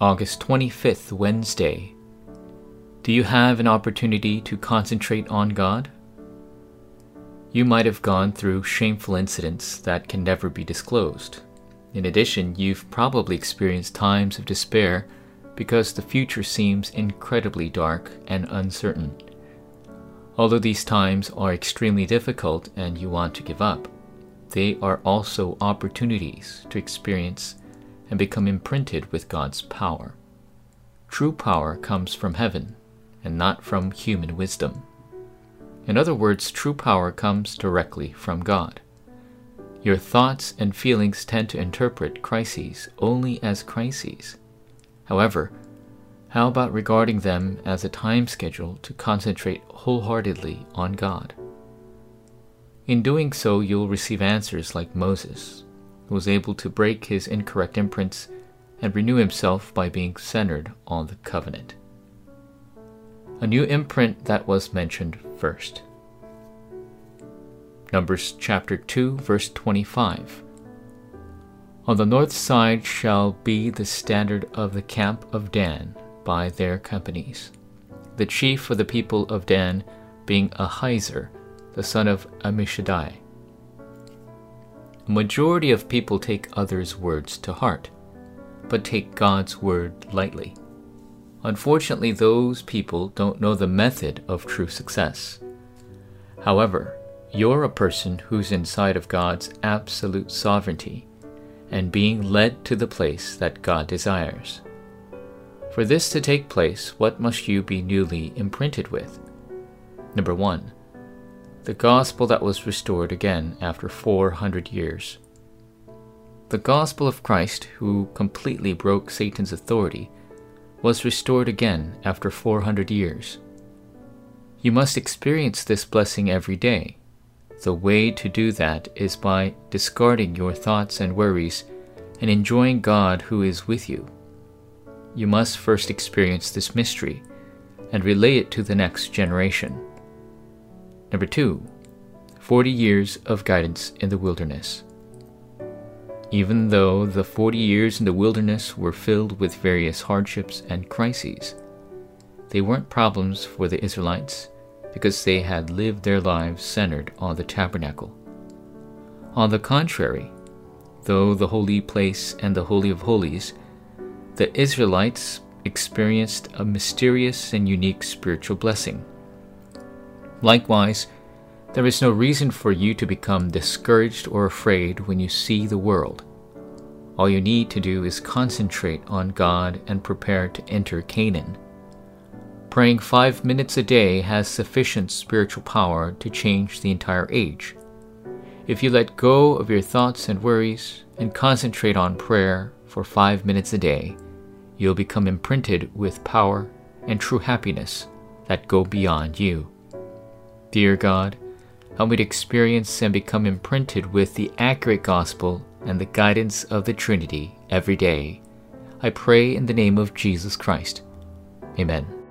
August 25th, Wednesday. Do you have an opportunity to concentrate on God? You might have gone through shameful incidents that can never be disclosed. In addition, you've probably experienced times of despair because the future seems incredibly dark and uncertain. Although these times are extremely difficult and you want to give up, they are also opportunities to experience and become imprinted with God's power. True power comes from heaven and not from human wisdom. In other words, true power comes directly from God. Your thoughts and feelings tend to interpret crises only as crises. However, how about regarding them as a time schedule to concentrate wholeheartedly on God? In doing so, you'll receive answers like Moses, was able to break his incorrect imprints and renew himself by being centered on the covenant. A new imprint that was mentioned first. Numbers chapter 2, verse 25. On the north side shall be the standard of the camp of Dan by their companies. The chief of the people of Dan being Ahiezer, the son of Ammishaddai. Majority of people take others' words to heart, but take God's word lightly. Unfortunately, those people don't know the method of true success. However, you're a person who's inside of God's absolute sovereignty and being led to the place that God desires. For this to take place, what must you be newly imprinted with? Number one, the gospel that was restored again after 400 years. The gospel of Christ, who completely broke Satan's authority, was restored again after 400 years. You must experience this blessing every day. The way to do that is by discarding your thoughts and worries and enjoying God who is with you. You must first experience this mystery and relay it to the next generation. Number two, 40 years of guidance in the wilderness. Even though the 40 years in the wilderness were filled with various hardships and crises, they weren't problems for the Israelites because they had lived their lives centered on the tabernacle. On the contrary, though the holy place and the Holy of Holies, the Israelites experienced a mysterious and unique spiritual blessing. Likewise, there is no reason for you to become discouraged or afraid when you see the world. All you need to do is concentrate on God and prepare to enter Canaan. Praying five minutes a day has sufficient spiritual power to change the entire age. If you let go of your thoughts and worries and concentrate on prayer for five minutes a day, you'll become imprinted with power and true happiness that go beyond you. Dear God, help me to experience and become imprinted with the accurate gospel and the guidance of the Trinity every day. I pray in the name of Jesus Christ. Amen.